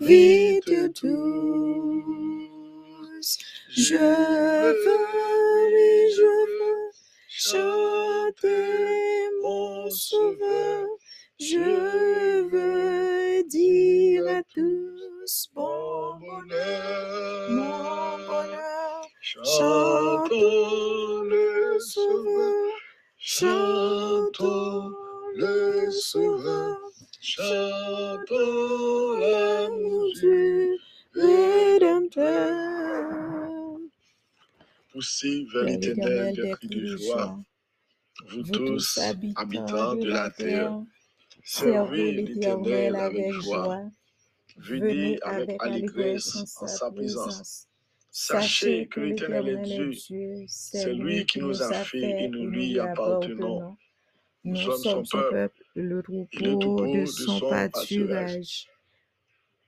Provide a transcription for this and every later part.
vite douce. Je veux, oui, je veux chanter mon sauveur. Je veux dire à tous bon bonheur, mon bonheur. Chantons le sauveur, chantons le sauveur, chantons l'amour du Rédempteur. Poussez vers l'éternel des cris de joie, vous tous, habitants de la terre, servez l'éternel avec joie. Venez avec allégresse en sa présence. Sachez que l'Éternel est Dieu, c'est lui qui nous a fait et nous lui appartenons. Nous sommes son peuple, le troupeau de son pâturage.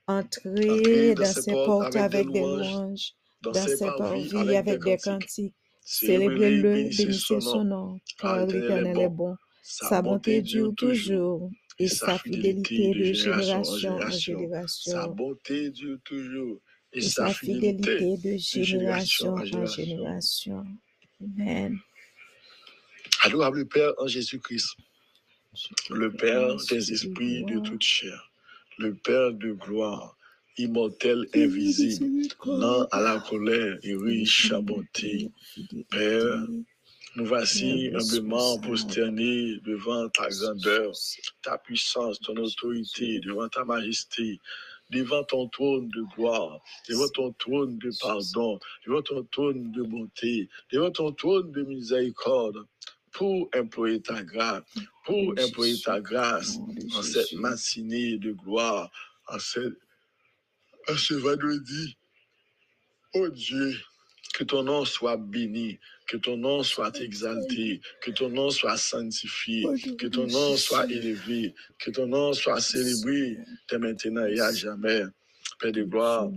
Entrez dans ses portes avec des louanges, dans ses parvis avec des cantiques. Célébrez-le, bénissez son nom, car l'Éternel est bon. Sa bonté dure toujours, et sa fidélité de génération en génération. Sa bonté dure toujours, et sa fidélité de génération en génération. Amen. Adorable Père en Jésus-Christ, le Père des Esprit de esprits de toute chair, le Père de gloire, immortel, invisible, lent à la colère et riche à bonté. Père, nous voici humblement prosternés devant ta grandeur, ta puissance, ton autorité, devant ta majesté, devant ton trône de gloire, devant ton trône de pardon, devant ton trône de bonté, devant ton trône de miséricorde, pour implorer ta grâce, pour implorer ta grâce en cette matinée de gloire, en, cette, en ce vendredi. Oh Dieu, que ton nom soit béni, que ton nom soit exalté, que ton nom soit sanctifié, que ton nom soit élevé, que ton nom soit célébré dès maintenant et à jamais. Père de gloire,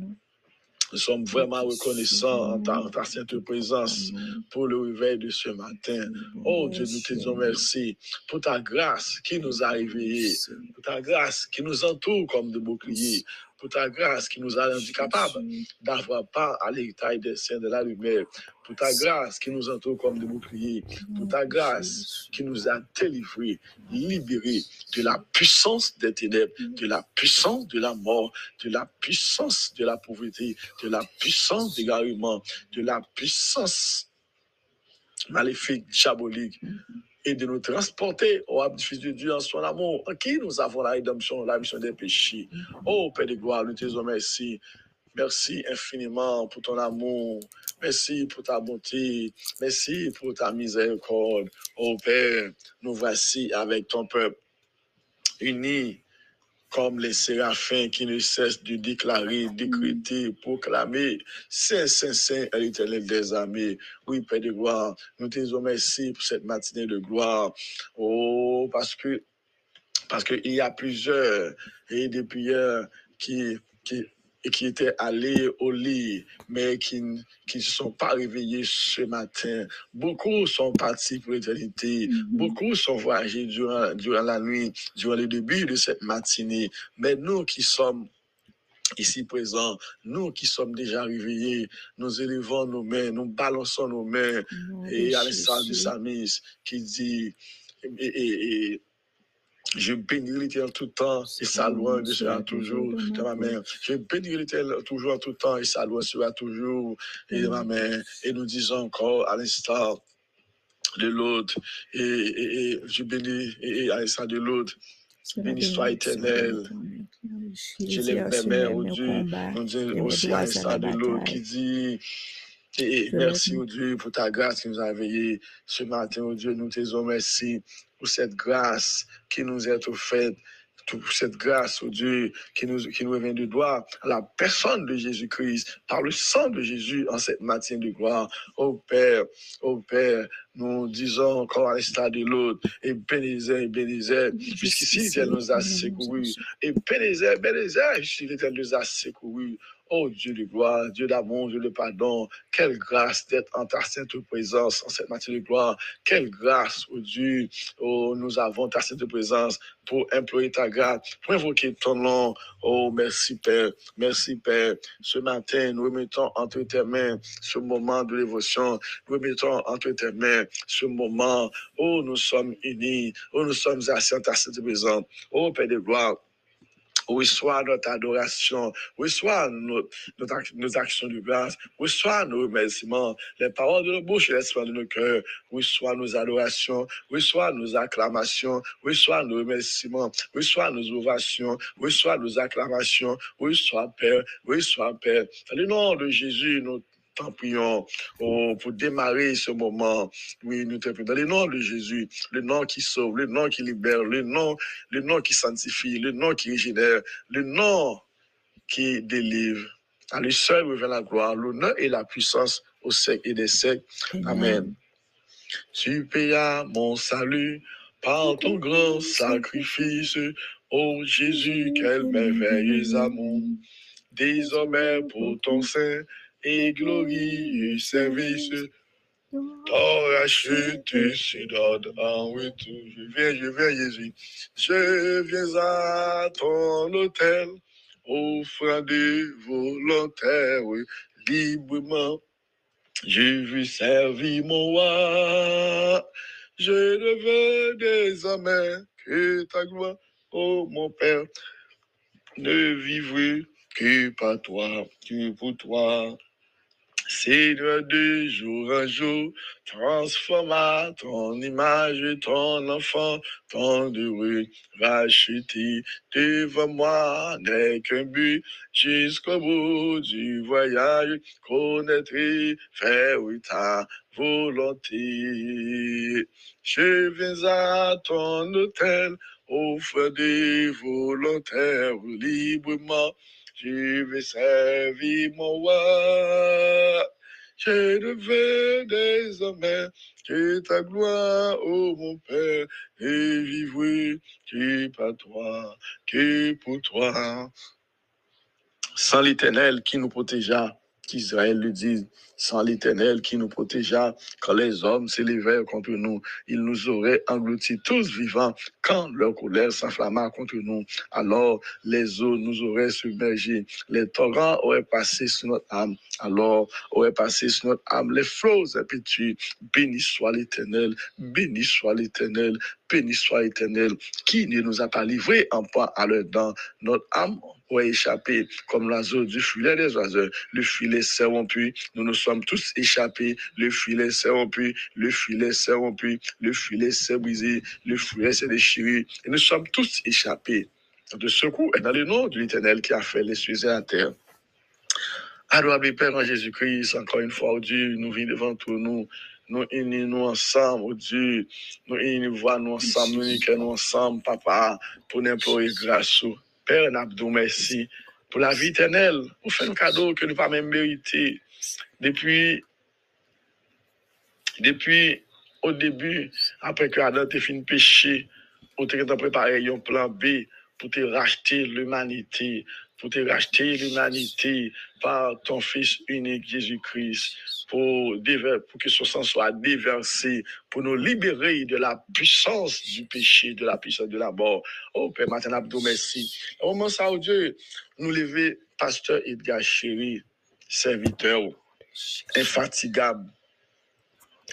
nous sommes vraiment reconnaissants en ta, sainte présence pour le réveil de ce matin. Oh Dieu, nous te disons merci pour ta grâce qui nous a réveillés, pour ta grâce qui nous entoure comme de boucliers, pour ta grâce qui nous a rendus capables d'avoir part à l'héritage des saints de la lumière, pour ta grâce qui nous entoure comme de boucliers, pour ta grâce qui nous a délivrés, libérés de la puissance des ténèbres, de la puissance de la mort, de la puissance de la pauvreté, de la puissance d'égarement, de la puissance maléfique, diabolique, et de nous transporter au du Fils de Dieu en son amour, en qui nous avons la rédemption, la mission des péchés. Oh Père de gloire, nous te disons merci. Merci infiniment pour ton amour. Merci pour ta bonté. Merci pour ta miséricorde. Oh Père, nous voici avec ton peuple, unis comme les séraphins qui ne cessent de déclarer, décréter, proclamer, Saint, Saint, Saint est l'éternel des armées. Oui, Père de gloire, nous te disons merci pour cette matinée de gloire. Oh, parce que, parce qu'il y a plusieurs et des prières qui, qui, et qui étaient allés au lit, mais qui ne se sont pas réveillés ce matin. Beaucoup sont partis pour l'éternité. Beaucoup sont voyagés durant, durant la nuit, durant le début de cette matinée. Mais nous qui sommes ici présents, nous qui sommes déjà réveillés, nous élevons nos mains, nous balançons nos mains, et à l'instar du psalmiste qui dit, et, et- et je bénirai l'éternel tout le temps, et sa louange sera toujours dans ma main. Je bénirai l'éternel toujours en tout temps, et sa louange sera toujours dans ma main. Et nous disons encore, à l'instar de l'autre, et, et- et je bénis, et, à l'instar de l'autre, béni soit éternel. Je lève mes mains au Dieu. Nous disons aussi à l'instar de l'autre qui dit, et, merci au Dieu pour ta grâce qui nous a veillés ce matin, au Dieu. Nous te disons merci pour cette grâce qui nous est offerte, pour cette grâce, au Dieu, qui nous, qui nous revient de gloire, à la personne de Jésus-Christ, par le sang de Jésus en cette matinée de gloire. Ô Père, ô Père, nous disons encore à l'instar de l'autre, et bénissez, bénissez, puisqu'ici, l'Éternel nous a secourus. Et bénissez, bénissez, l'Éternel nous a secourus. Oh Dieu de gloire, Dieu d'amour, Dieu de pardon, quelle grâce d'être en ta sainte présence, en cette matière de gloire. Quelle grâce, oh Dieu, oh, nous avons ta sainte présence pour implorer ta grâce, pour invoquer ton nom. Oh, merci Père, merci Père. Ce matin, nous remettons entre tes mains ce moment de dévotion. Nous remettons entre tes mains ce moment où nous sommes unis, où nous sommes assis en ta sainte présence. Oh, Père de gloire, reçois notre adoration, reçois nos, nos actions de grâce, reçois nos remerciements, les paroles de nos bouches et l'espoir de nos cœurs, reçois nos adorations, reçois nos acclamations, reçois nos remerciements, reçois nos ovations, reçois nos acclamations, reçois Père, reçois Père. Dans le nom de Jésus, nous t'en prions oh, pour démarrer ce moment. Oui, nous te prions. Dans le nom de Jésus, le nom qui sauve, le nom qui libère, le nom le nom qui sanctifie, le nom qui régénère, le nom qui délivre. À lui seul revient la gloire, l'honneur et la puissance au siècle et des siècles. Amen. Tu payas mon salut par ton grand sacrifice. Ô Jésus, quel merveilleux amour. Désormais pour ton saint et glorieux service, ton racheté se donne en retour. Je viens, je viens, Jésus. Je viens à ton hôtel, volontaires, oui, librement. Je veux servir mon roi. Je ne veux désormais que ta gloire, ô mon Père. Ne vivre que par toi, que pour toi. Seigneur de jour en jour, transforme à ton image ton enfant, ton heureux, racheté devant moi n'est qu'un but, jusqu'au bout du voyage, connaître et faire ta volonté. Je viens à ton hôtel, offre des volontaires librement. Vais servir mon roi. Je veux désormais que ta gloire, ô mon Père, et vivre que par toi, que pour toi. Sans l'éternel qui nous protégea, qu'Israël le dise, sans l'éternel qui nous protégea, quand les hommes s'élevèrent contre nous, ils nous auraient engloutis tous vivants quand leur colère s'enflamma contre nous. Alors les eaux nous auraient submergés, les torrents auraient passé sur notre âme, alors auraient passé sur notre âme les flots impétueux. Béni soit l'éternel, béni soit l'éternel, béni soit l'éternel, qui ne nous a pas livrés en point à leurs dents. Notre âme aurait échappé comme l'oiseau du filet des oiseaux. Le filet s'est rompu, nous nous sommes tous échappés. Le filet s'est rompu, le filet s'est rompu, le filet s'est brisé, le filet s'est déchiré. Et nous sommes tous échappés. De secours est dans le nom de l'Éternel qui a fait les cieux et la terre. Adorable Père en Jésus-Christ, encore une fois, oh Dieu, nous venons devant toi, nous, nous unis nous ensemble, oh Dieu, nous unis voix nous ensemble, nous unis nous ensemble, Papa, pour n'implorer grâce. Père Nabdou, merci pour la vie éternelle. Vous faites un cadeau que nous pas même mérité. Depuis, depuis au début, après que Adam ait fini de pécher, on t'a préparé un plan B pour te racheter l'humanité, pour te racheter l'humanité par ton Fils unique Jésus-Christ, pour, pour que son sang soit déversé, pour nous libérer de la puissance du péché, de la puissance de la mort. Oh Père Abdou, merci. Au moment ça, oh Dieu, nous lever, pasteur Edgar Chéri, serviteur, infatigable,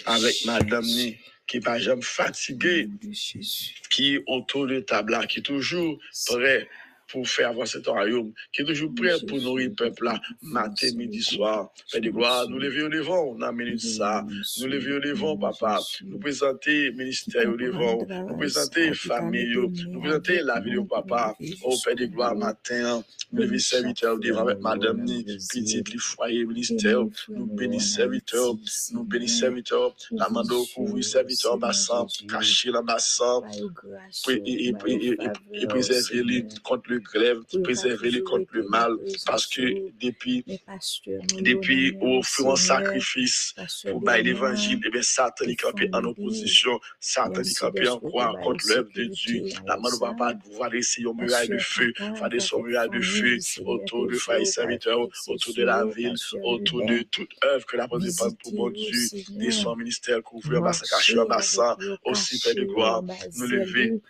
avec madame ni, qui n'est pas jamais fatigué, de Jésus. qui est autour de table là, qui est toujours prêt pour faire avancer ton royaume, qui est toujours prêt pour nourrir le peuple là, matin, midi, soir. Père de gloire, nous lever au devant, on a minute ça. Nous lever au devant, papa. Nous présenter ministère au devant. Nous présenter famille, nous présenter la vie au papa. Au Père de gloire, matin, nous lever serviteur au devant avec madame petite, les foyers, ministère. Nous bénissons serviteur, nous bénissons serviteur. La main couvre serviteur bassin, caché dans bassin. Et, préserver contre le grève, préserver les contre le mal, parce que depuis, depuis au offrir un sacrifice pour bailler l'évangile, et bien Satan est campé en opposition, Satan est campé en croix contre l'œuvre de Dieu. La main ne va pas pouvoir laisser un muraille de feu, faire des son muraille de feu autour de Frère et serviteur, autour de la ville, autour de toute œuvre que la pensée passe pour mon Dieu, des soins ministères, couvrir, bassin, caché, bassin, aussi Père de gloire, nous lever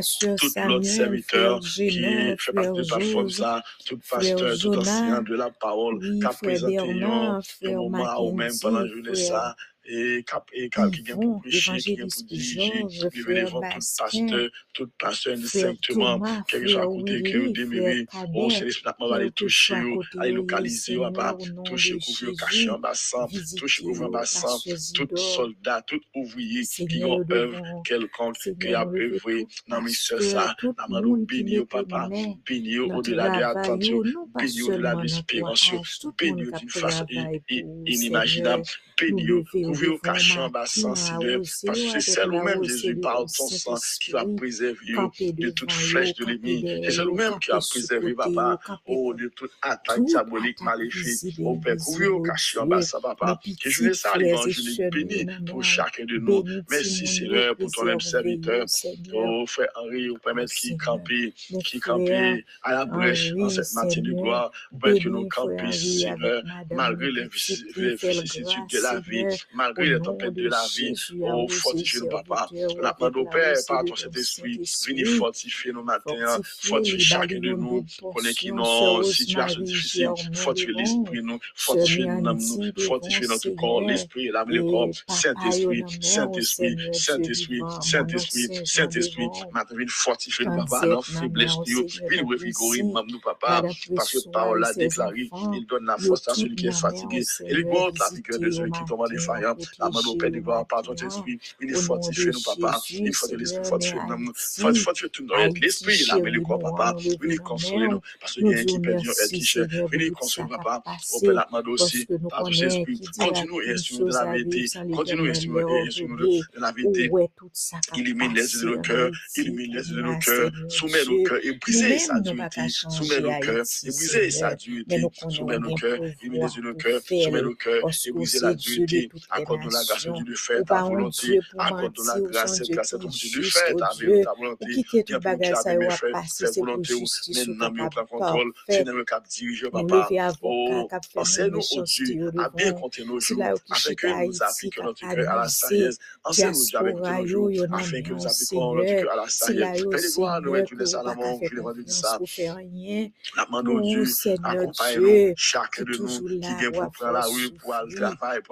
tout l'autre serviteur qui fait partie de plateforme ça, tout pasteur, tout enseignant de la parole, qui a présenté un moment ou même pendant la journée ça, et qui vient pour prêcher, qui vient pour diriger, qui vient devant tout pasteur, tout pasteur distinctement, quel que soit côté que vous demeurez, oh, c'est l'esprit va aller toucher, aller localiser, on va toucher, couvrir, cacher en bassin, toucher, couvrir en bassin, tout soldat, tout ouvrier qui ont œuvre quelconque, qui a œuvré dans ministère ça, la main béni au papa, béni au-delà de l'attente, béni au-delà de l'espérance, béni d'une façon inimaginable, couvrir au caché en bassin, Seigneur, parce que c'est celle où même Jésus par son sang qui va préserver de toute flèche de l'ennemi. C'est celle où même qui va préserver, papa, oh, de toute attaque diabolique maléfique. Oh Père, couvrir au caché en bassin, papa? Que je laisse ça l'évangile béni pour chacun de nous. Merci, Seigneur, pour ton même serviteur. Oh, frère Henri, vous permettre qu'il campe, qu'il campe à la brèche dans cette matinée de gloire. Pour que nous campions, Seigneur, malgré les vicissitudes de la vie, malgré les tempêtes de la vie. Oh, fortifie le papa. La demande au Père, par ton Saint-Esprit, venez fortifier nos matins, fortifier chacun de nous. Connaît qui nos situations difficiles, fortifier l'esprit, nous, fortifier nous, fortifier notre corps, l'esprit, l'âme, le corps. Saint-Esprit, Saint-Esprit, Saint-Esprit, Saint-Esprit, Saint-Esprit, maintenant, viens fortifier nous, papa, dans faiblesse, viens revigorer, nous, papa, parce que parole l'a déclaré, il donne la force à celui qui est fatigué, et il montre la vigueur de celui qui tombe défaillant. Amène au Père de gloire par ton esprit. Il est fortifié, nous, papa. Il faut de l'esprit fortifié, nous. Fortifié tout dans l'esprit. Il a mis le corps, papa. Venez consoler nous. Parce qu'il y a un qui un qui cher. Venez consoler, papa. Au Père, la demande aussi par ton esprit. Continue et instruire de la vérité. Continue et instruire de la vérité. Illumine les yeux de nos cœurs. Illumine les yeux de nos cœurs. Soumets nos cœurs et brisez sa dureté. Soumets nos cœurs et brisez sa dureté. Soumets nos cœurs. Illumine les yeux de nos cœurs. Soumets nos cœurs et brisez la dureté accorde-nous la grâce de faire ta volonté, accorde-nous la grâce, cette grâce de faire ta volonté, qui bagage ça va passer, c'est justice, maintenant, contrôle, papa, oh, enseigne-nous, oh Dieu, à bien compter nos jours, afin que nous appliquions notre cœur à la sagesse, enseigne-nous, Dieu, avec tous nos jours, afin que nous appliquions notre cœur à la sagesse, nous, tu laisses à l'amour, je le vendredi ça, la main de Dieu, accompagne-nous, chacun de nous, qui vient pour prendre la rue, pour aller pour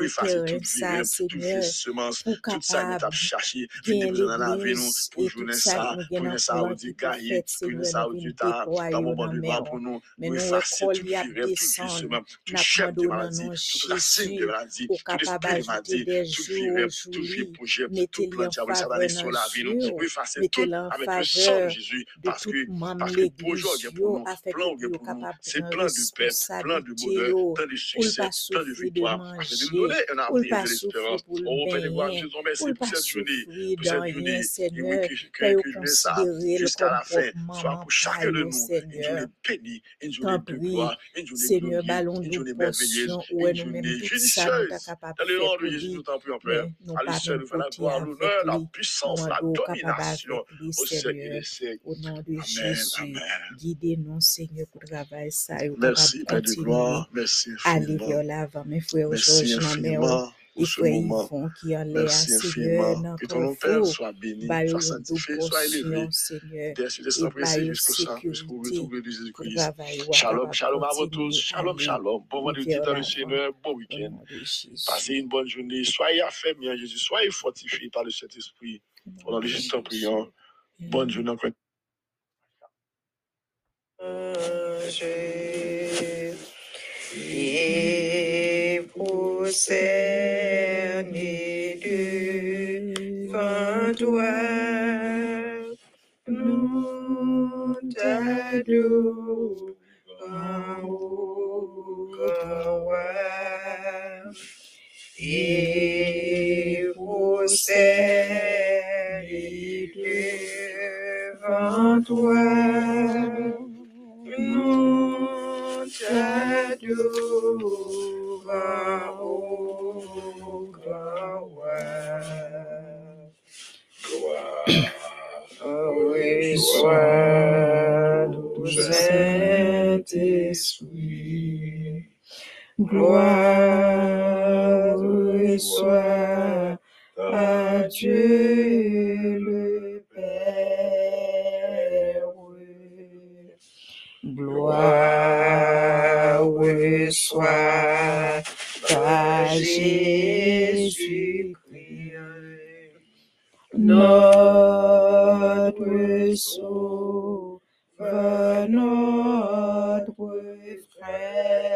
nous effacer toute violence, toute semence, toute ça nous t'a cherché, venez nous en laver nous, pour journée ça, pour ça, on dit gaillé, pour ça, on dit ta, dans moment de vent pour nous, nous effacer toute violence, toute semence, tout de de tout esprit de projet, tout plan aller sur la vie nous, nous effacer tout avec le de Jésus, que projet pour nous, plan pour nous, c'est plein de paix, plein de bonheur, plein de succès, plein de victoire, de nous donner un avenir de l'espérance. Oh, Père de gloire, je te remercie pour cette journée, pour cette journée, que, que, ça jusqu'à la fin, soit pour chacun de nous, une journée bénie, une journée de gloire, une journée glorieuse, une journée merveilleuse, une journée judicieuse. Dans le nom de Jésus, nous t'en prions, Père. À lui seul, nous faisons la gloire, l'honneur, la puissance, la domination au siècle et des siècles. Au nom de Jésus, guidez-nous, Seigneur, pour travailler ça. Merci, Père de gloire, merci vers l'avant, mes frères, aujourd'hui, infiniment et pour ce moment. en Merci Seigneur, infiniment. Que ton nom, Père, soit béni, par soit sanctifié, soit élevé. par précis une jusqu'au sang, jusqu'au retour de Jésus-Christ. Shalom, shalom à vous tous. Shalom, shalom. Bon vendredi dans le. Seigneur. Bon week-end. de. Passez une bonne journée. Soyez affermis en Jésus. Soyez fortifiés par le Saint-Esprit. Nom de Jésus, t'en prions. Bonne journée encore. Et pour cerner devant toi, nous t'adorons. et devant toi. Nous t'adorons, Gloire reçois à Dieu Jésus-Christ notre sauveur, notre frère.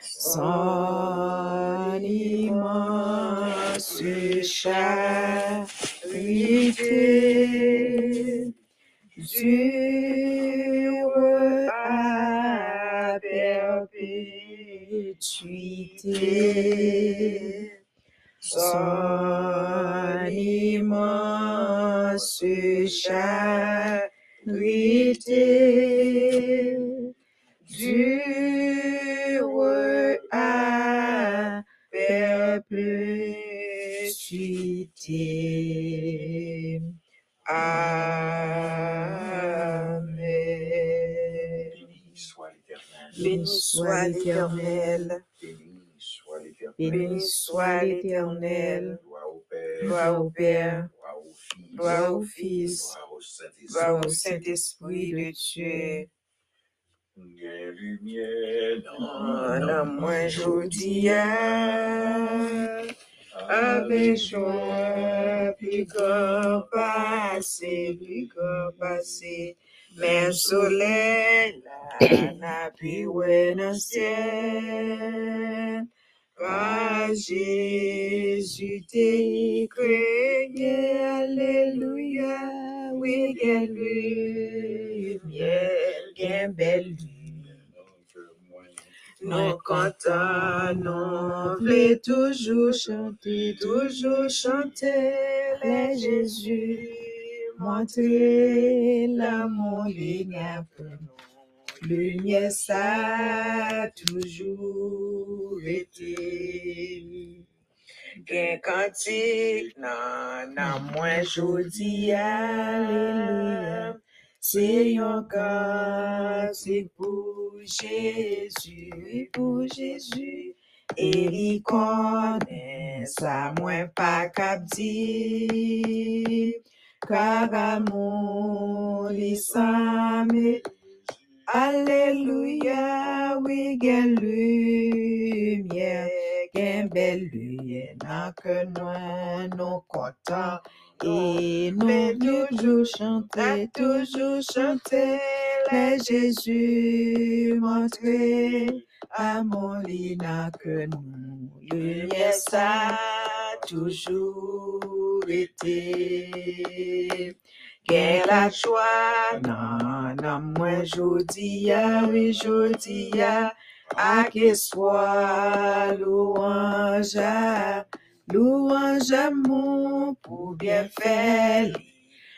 Son immense charité dure Gloire au Père, Gloire au Fils. gloire au Saint-Esprit. de Dieu. Gain lumière En la moins jodi avec joie, plus grand passé, plus grand passé. Mais soleil, la n'a pu ouais dans le ciel. Jésus t'est Alléluia, oui, quelle lumière, quelle belle. Non content, non voulait toujours chanter, toujours chanter les Jésus, montrer l'amour Lumière ça a toujours été. Gen cantique nan nan mwen jodi Jésus, pour Jésus. Et il connaît ça, moins pas cap dire. Car amour, il s'en met. Alléluia, oui, quelle lumière, quelle belle lumière, n'a que nous, nous contents. Et nous toujours chanter, toujours chanter, les Jésus montrer, amour, il n'a que nous. Lumière, ça a toujours été. Quelle la joie, non, non, moi jodi ya, oui jodi ya, soit louange, à- louange amour pour bien faire.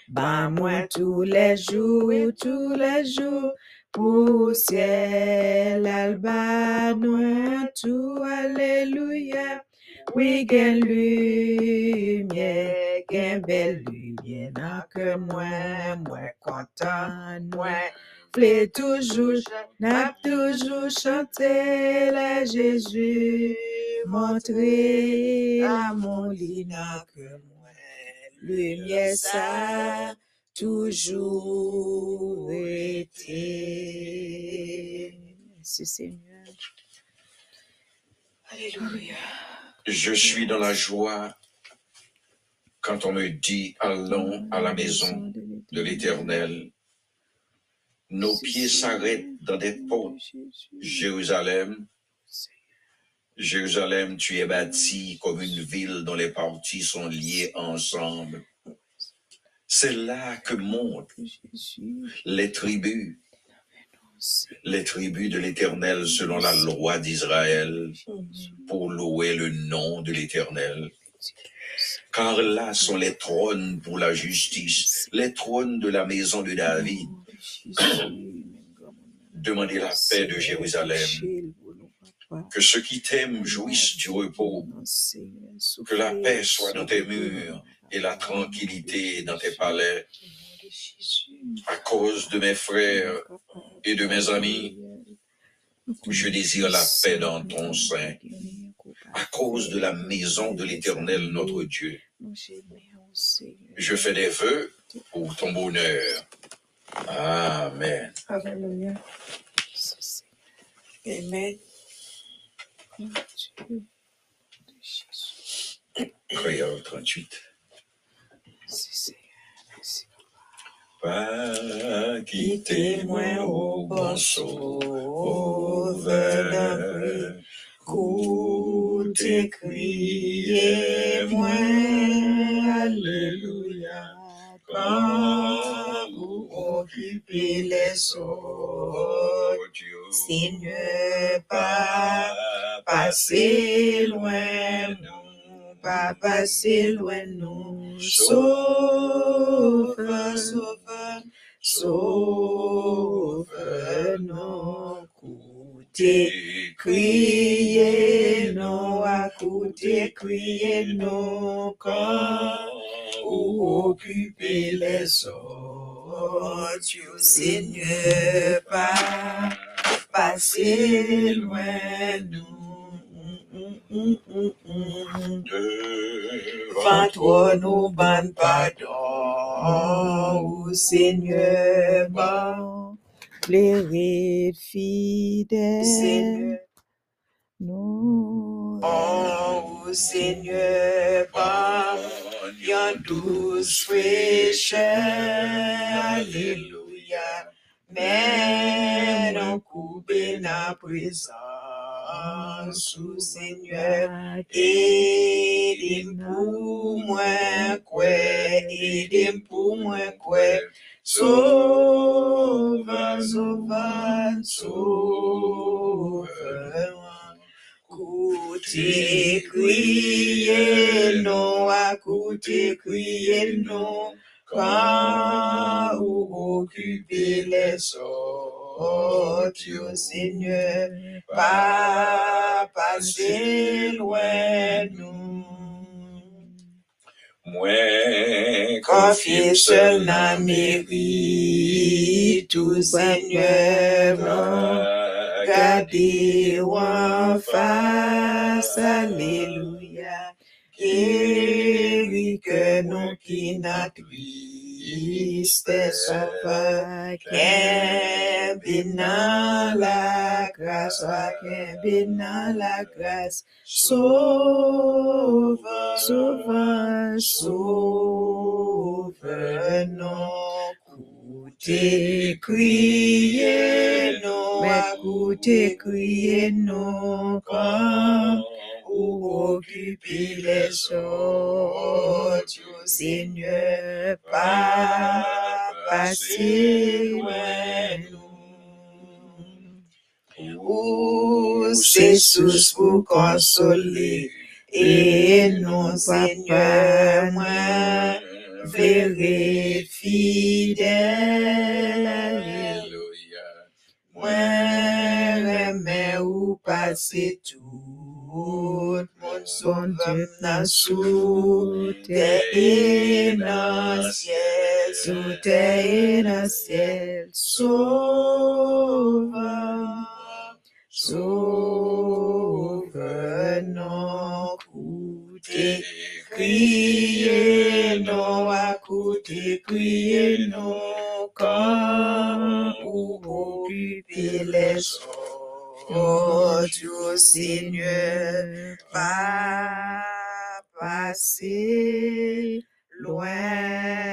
Bah moi tous les jours, tous les jours, pour ciel alba, nous tout, alléluia. Oui, quelle lumière, quelle belle lumière, n'a que moi, moi content, moi, voulais toujours, n'a toujours chanté la Jésus, montrer l'amour, il n'a que moi, lumière, ça, a toujours été. Merci Seigneur. Alléluia. Je suis dans la joie quand on me dit allons à la maison de l'Éternel. Nos pieds s'arrêtent dans des portes. Jérusalem, Jérusalem, tu es bâtie comme une ville dont les parties sont liées ensemble. C'est là que montent les tribus, les tribus de l'Éternel selon la loi d'Israël, pour louer le nom de l'Éternel. Car là sont les trônes pour la justice, les trônes de la maison de David. Demandez la paix de Jérusalem, que ceux qui t'aiment jouissent du repos, que la paix soit dans tes murs et la tranquillité dans tes palais. À cause de mes frères et de mes amis, je désire la paix dans ton sein. À cause de la maison de l'Éternel notre Dieu, je fais des vœux pour ton bonheur. Amen. Hallelujah. Amen. Prière 38. Pas quitter moi au bon sauveur, Écoutez, criez, moi, Alléluia, quand vous occupez les autres, Seigneur, pas passer loin, nous, pas passer loin, nous, sauveur, sauveur, sauveur, non, non, écoutez, criez, non, quand vous occupez les autres, Seigneur, pas passer loin, nous. Devant toi, nous ban pardon, Seigneur, bon, Plairez fidèle, Seigneur, nous. oh, Seigneur, bon, yon douce fraîcheur, alléluia, mais non coupé na présence, ô Seigneur, aidez pour moi, quoi, aidez pour moi, quoi, Sauveur, sauveur, sauveur. Écoutez, criez, non, écoutez, criez, non, quand vous occupez les autres, Seigneur, pas passer loin, nous. Moi, Confiez seul dans mérite, tout Seigneur, regardez en face, Alléluia. Guéris que nous qui n'a tristesse pas, qu'un bénin la grâce, qu'un bénin la grâce, sauve, sauve, sauve, non, écoutez, criez, non, écoutez, criez, non, quand vous occupez les autres, Seigneur, pas passer loin, nous. Où c'est source pour consoler, et non, Seigneur, moi, verrai fidèle, moi, remets ou passer tout, mon son Dieu n'a sous terre et dans le ciel, sous terre et dans le ciel, sauve, sauve, non, écoutez, criez, les autres, Seigneur, pas passer loin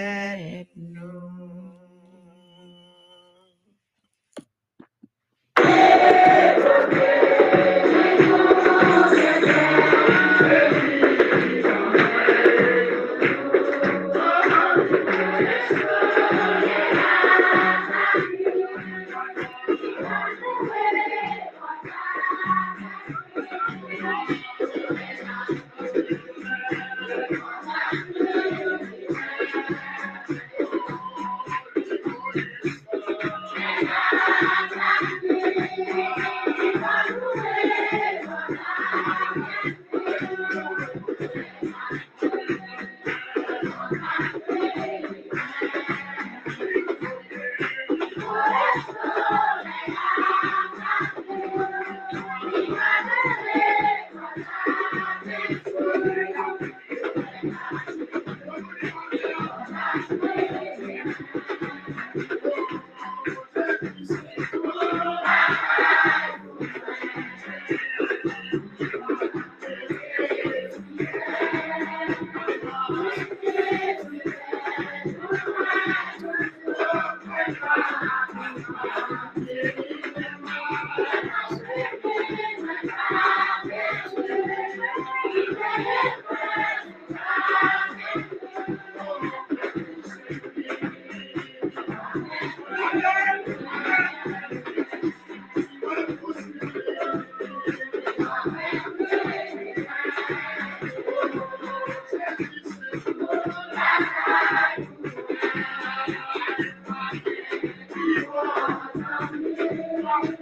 Thank you.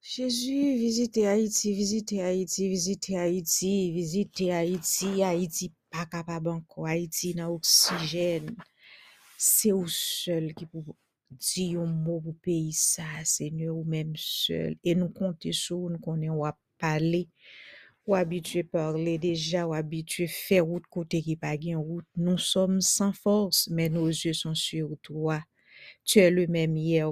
Jésus, visitez Haïti, visitez Haïti, visitez Haïti, visitez Haïti, Haïti pas capable encore, Haïti dans oxygène. C'est ou seul qui peut dire un mot pour pays ça, Seigneur, ou même seul. Et nous comptons sur vous, nous connaissons, ou à parler, ou habitué parler déjà, ou habitué faire route côté qui pas gain route. Nous sommes sans force, mais nos yeux sont sur toi. Tu es le même hier,